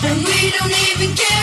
And we don't even care.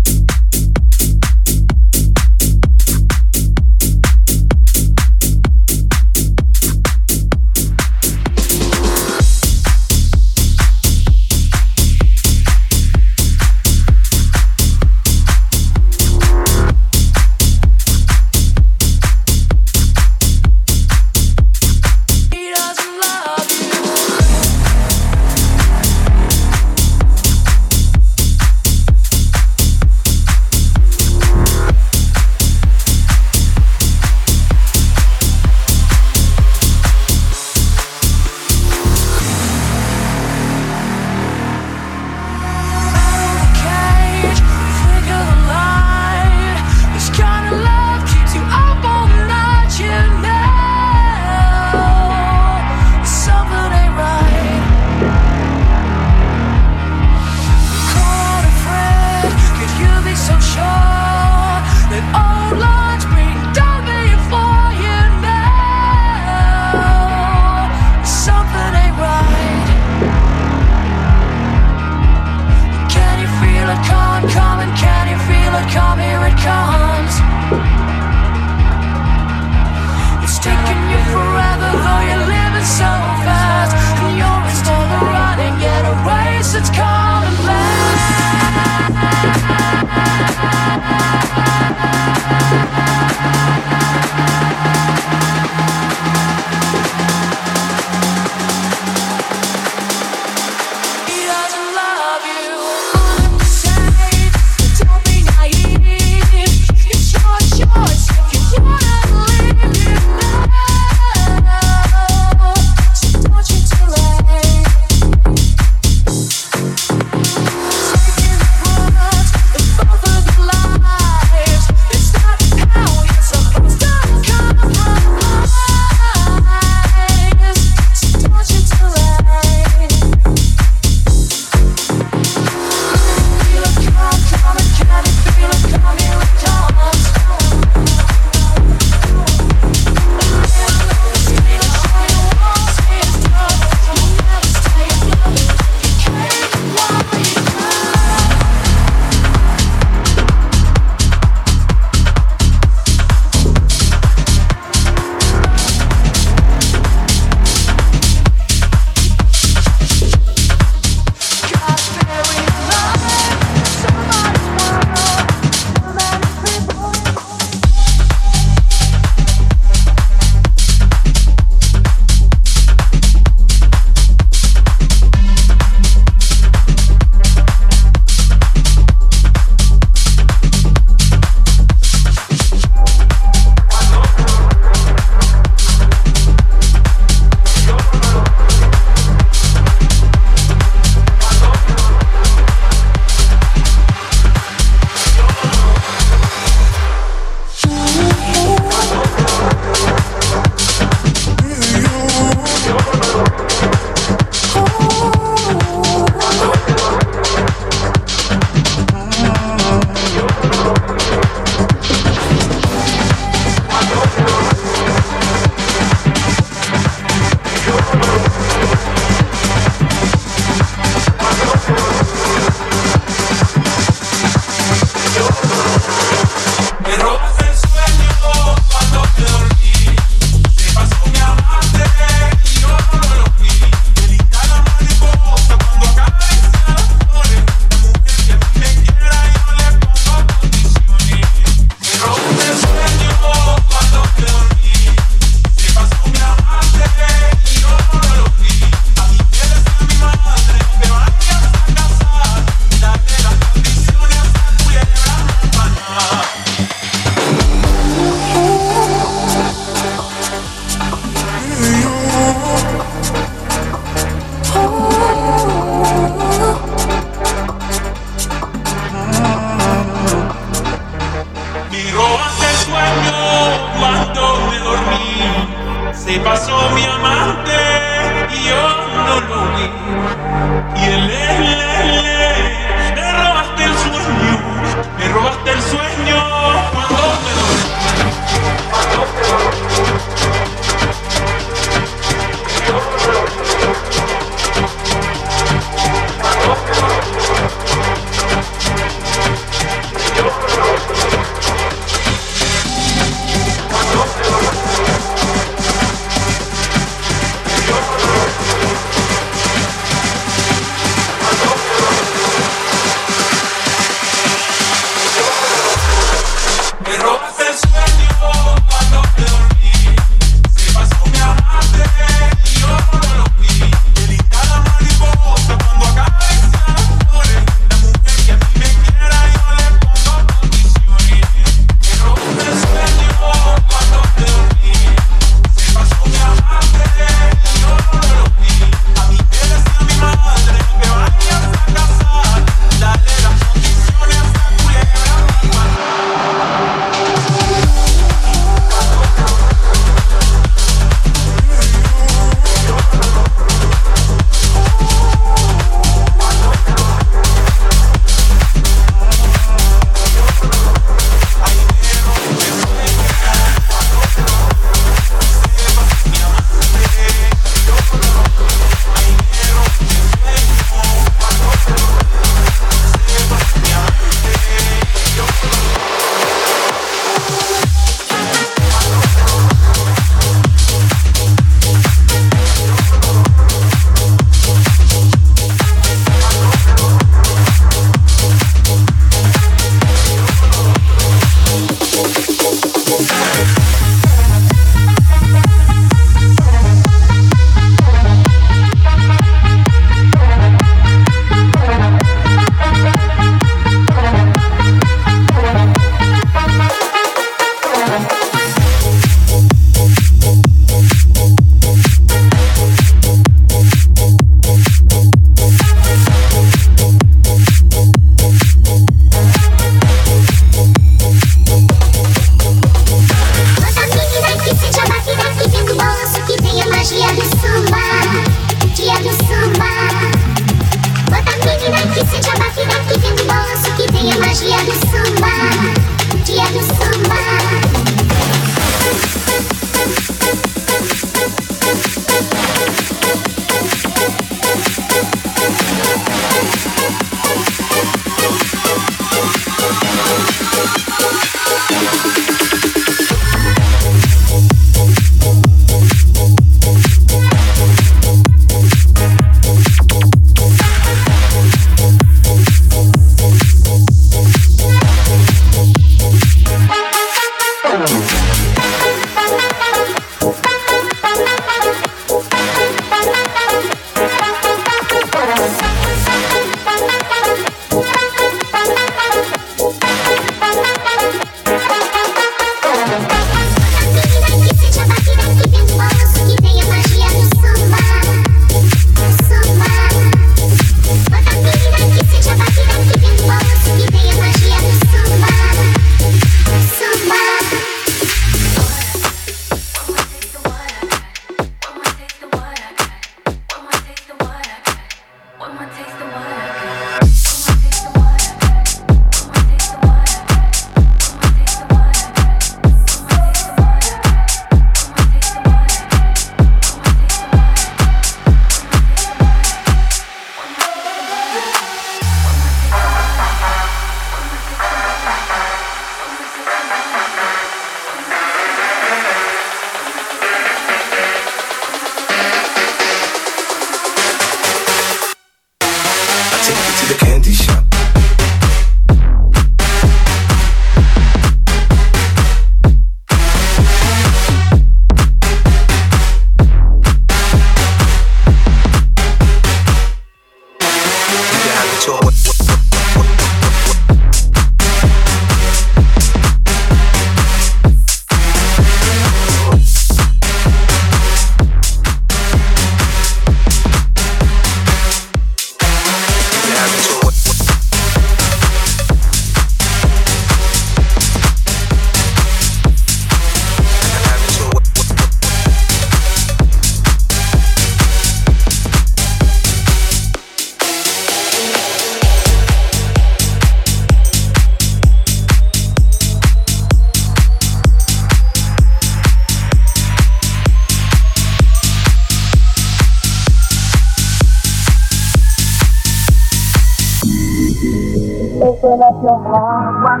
Up your heart, what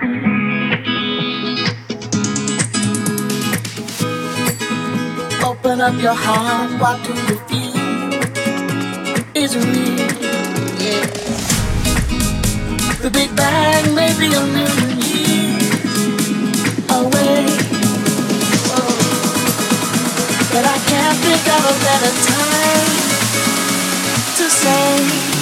feel? Open up your heart, what do you feel? Is real, yeah. The Big Bang may be a million years away, oh. but I can't think of a better time to say.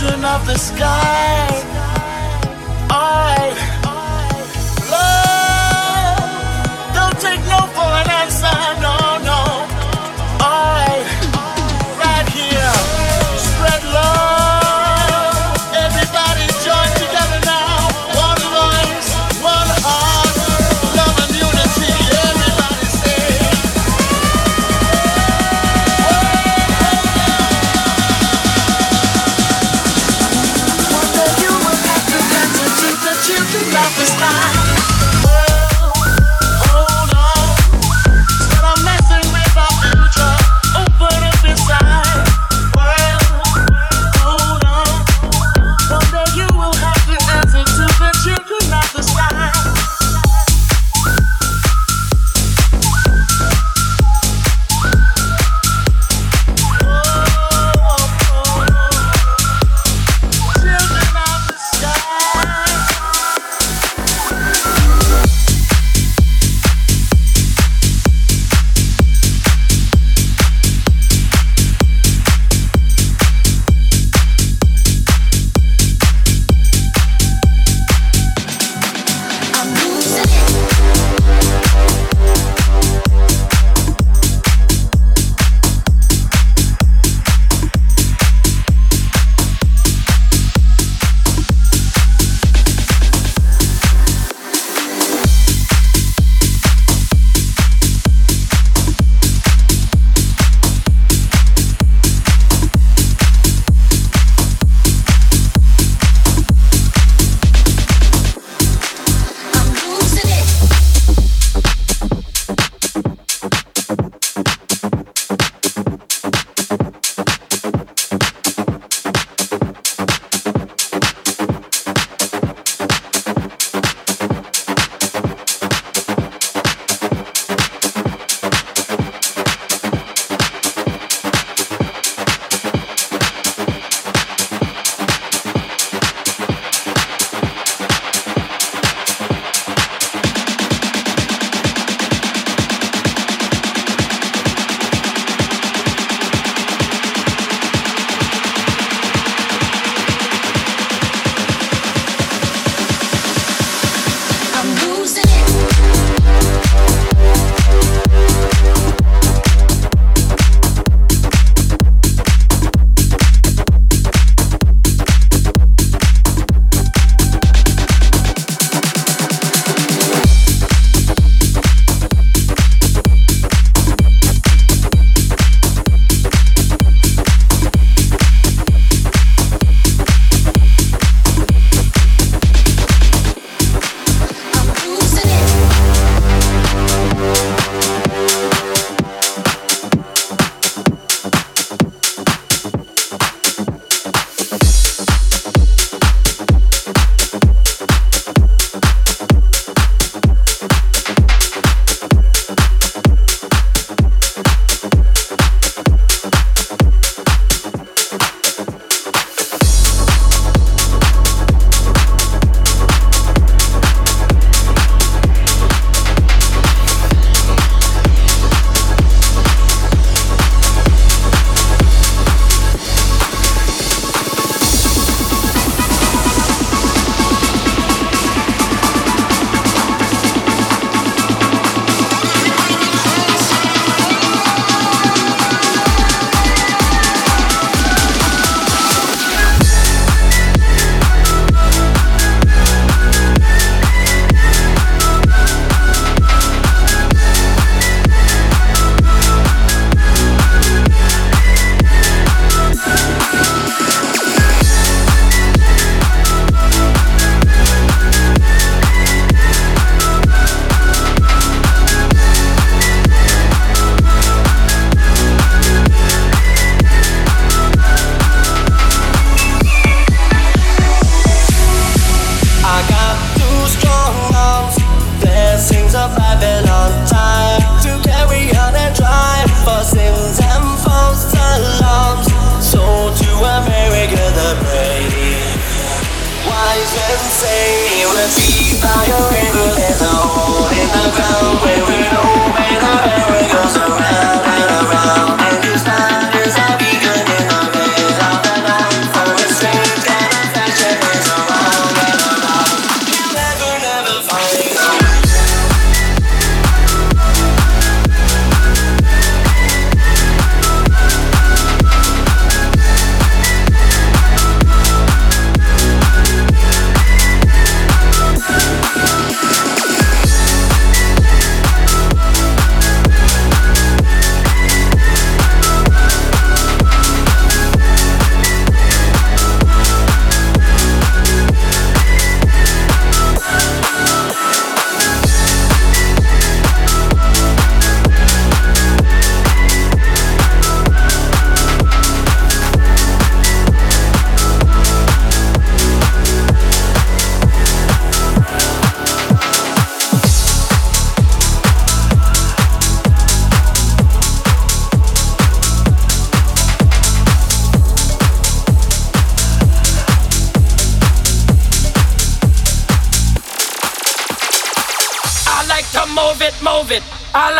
You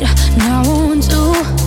now, won't?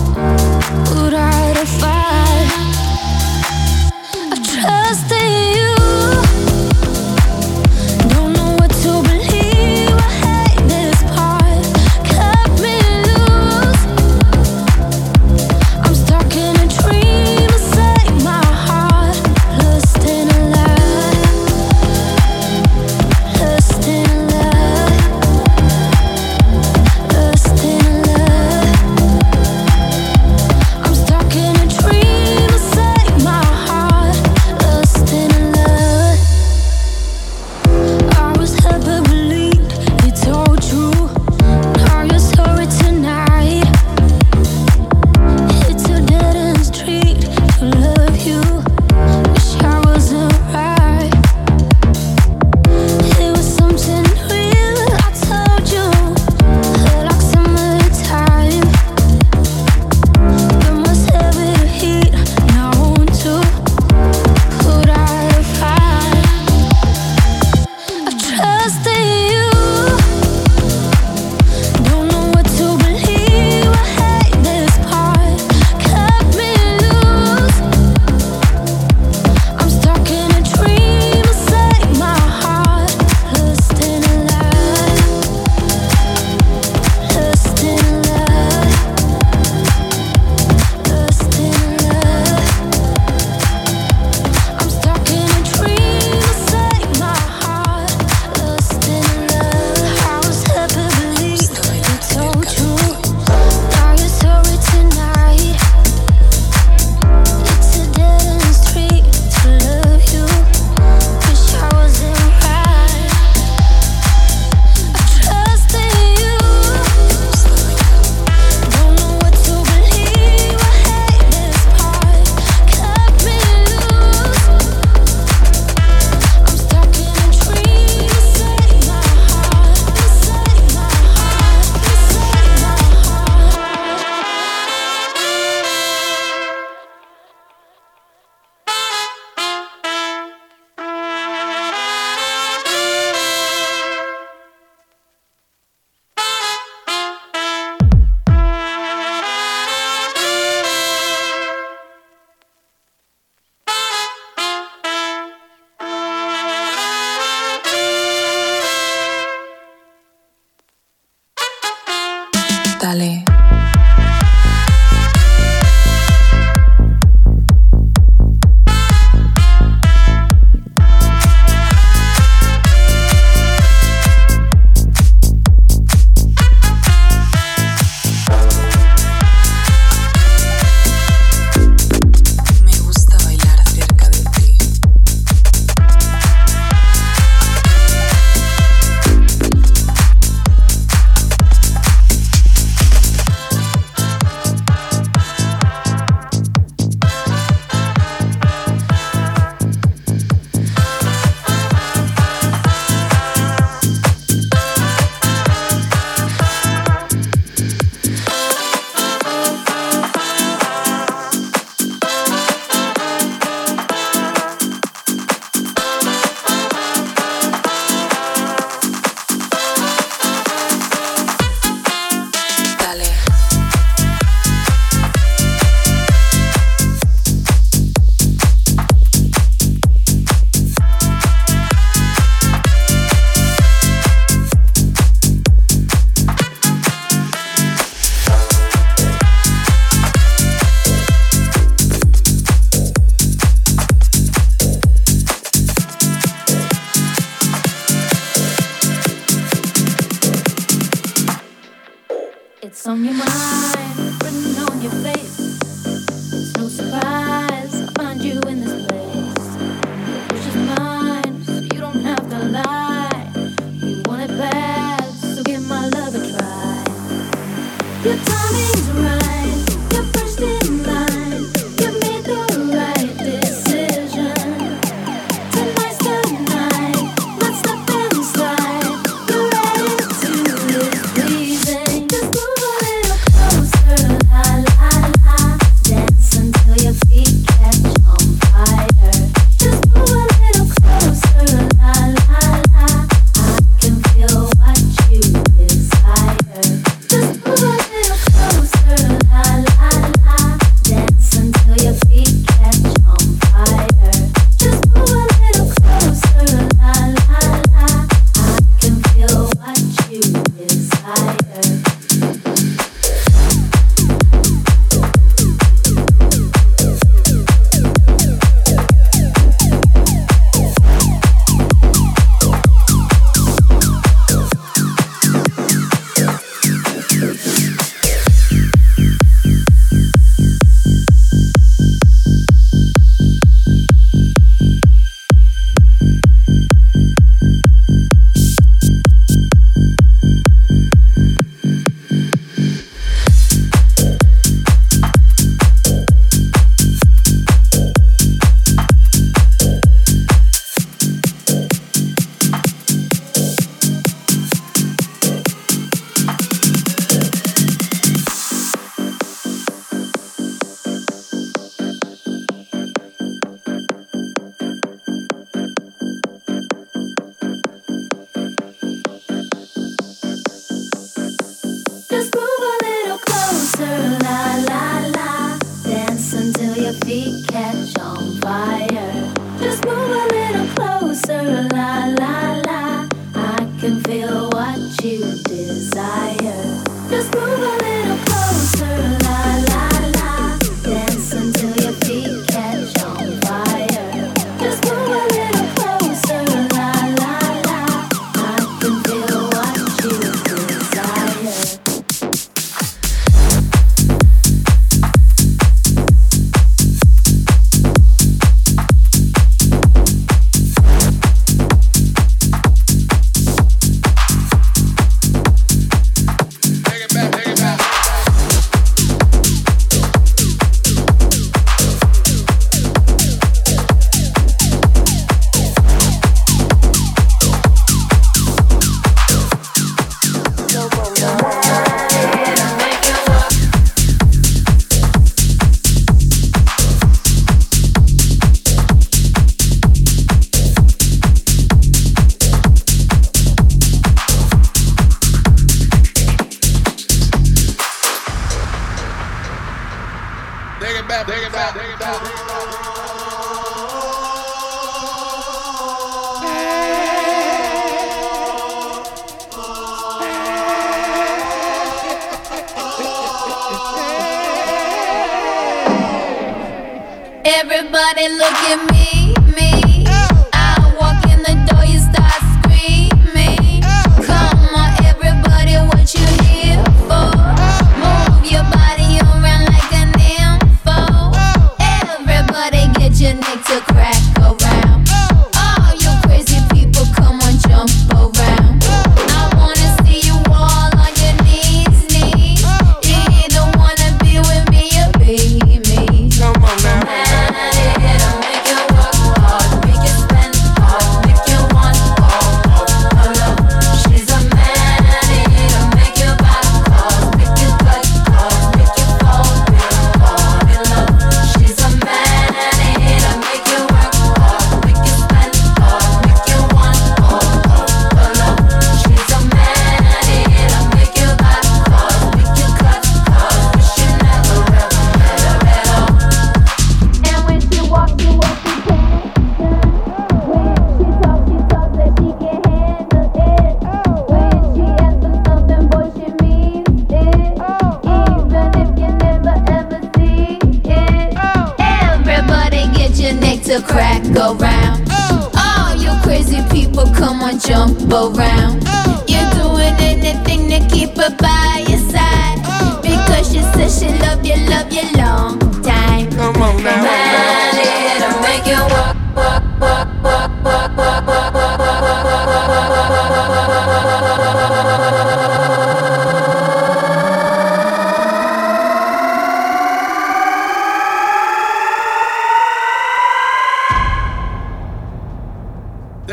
give me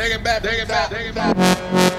Take it back. Take it back. Take it back.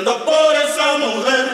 Brincando por esa mujer.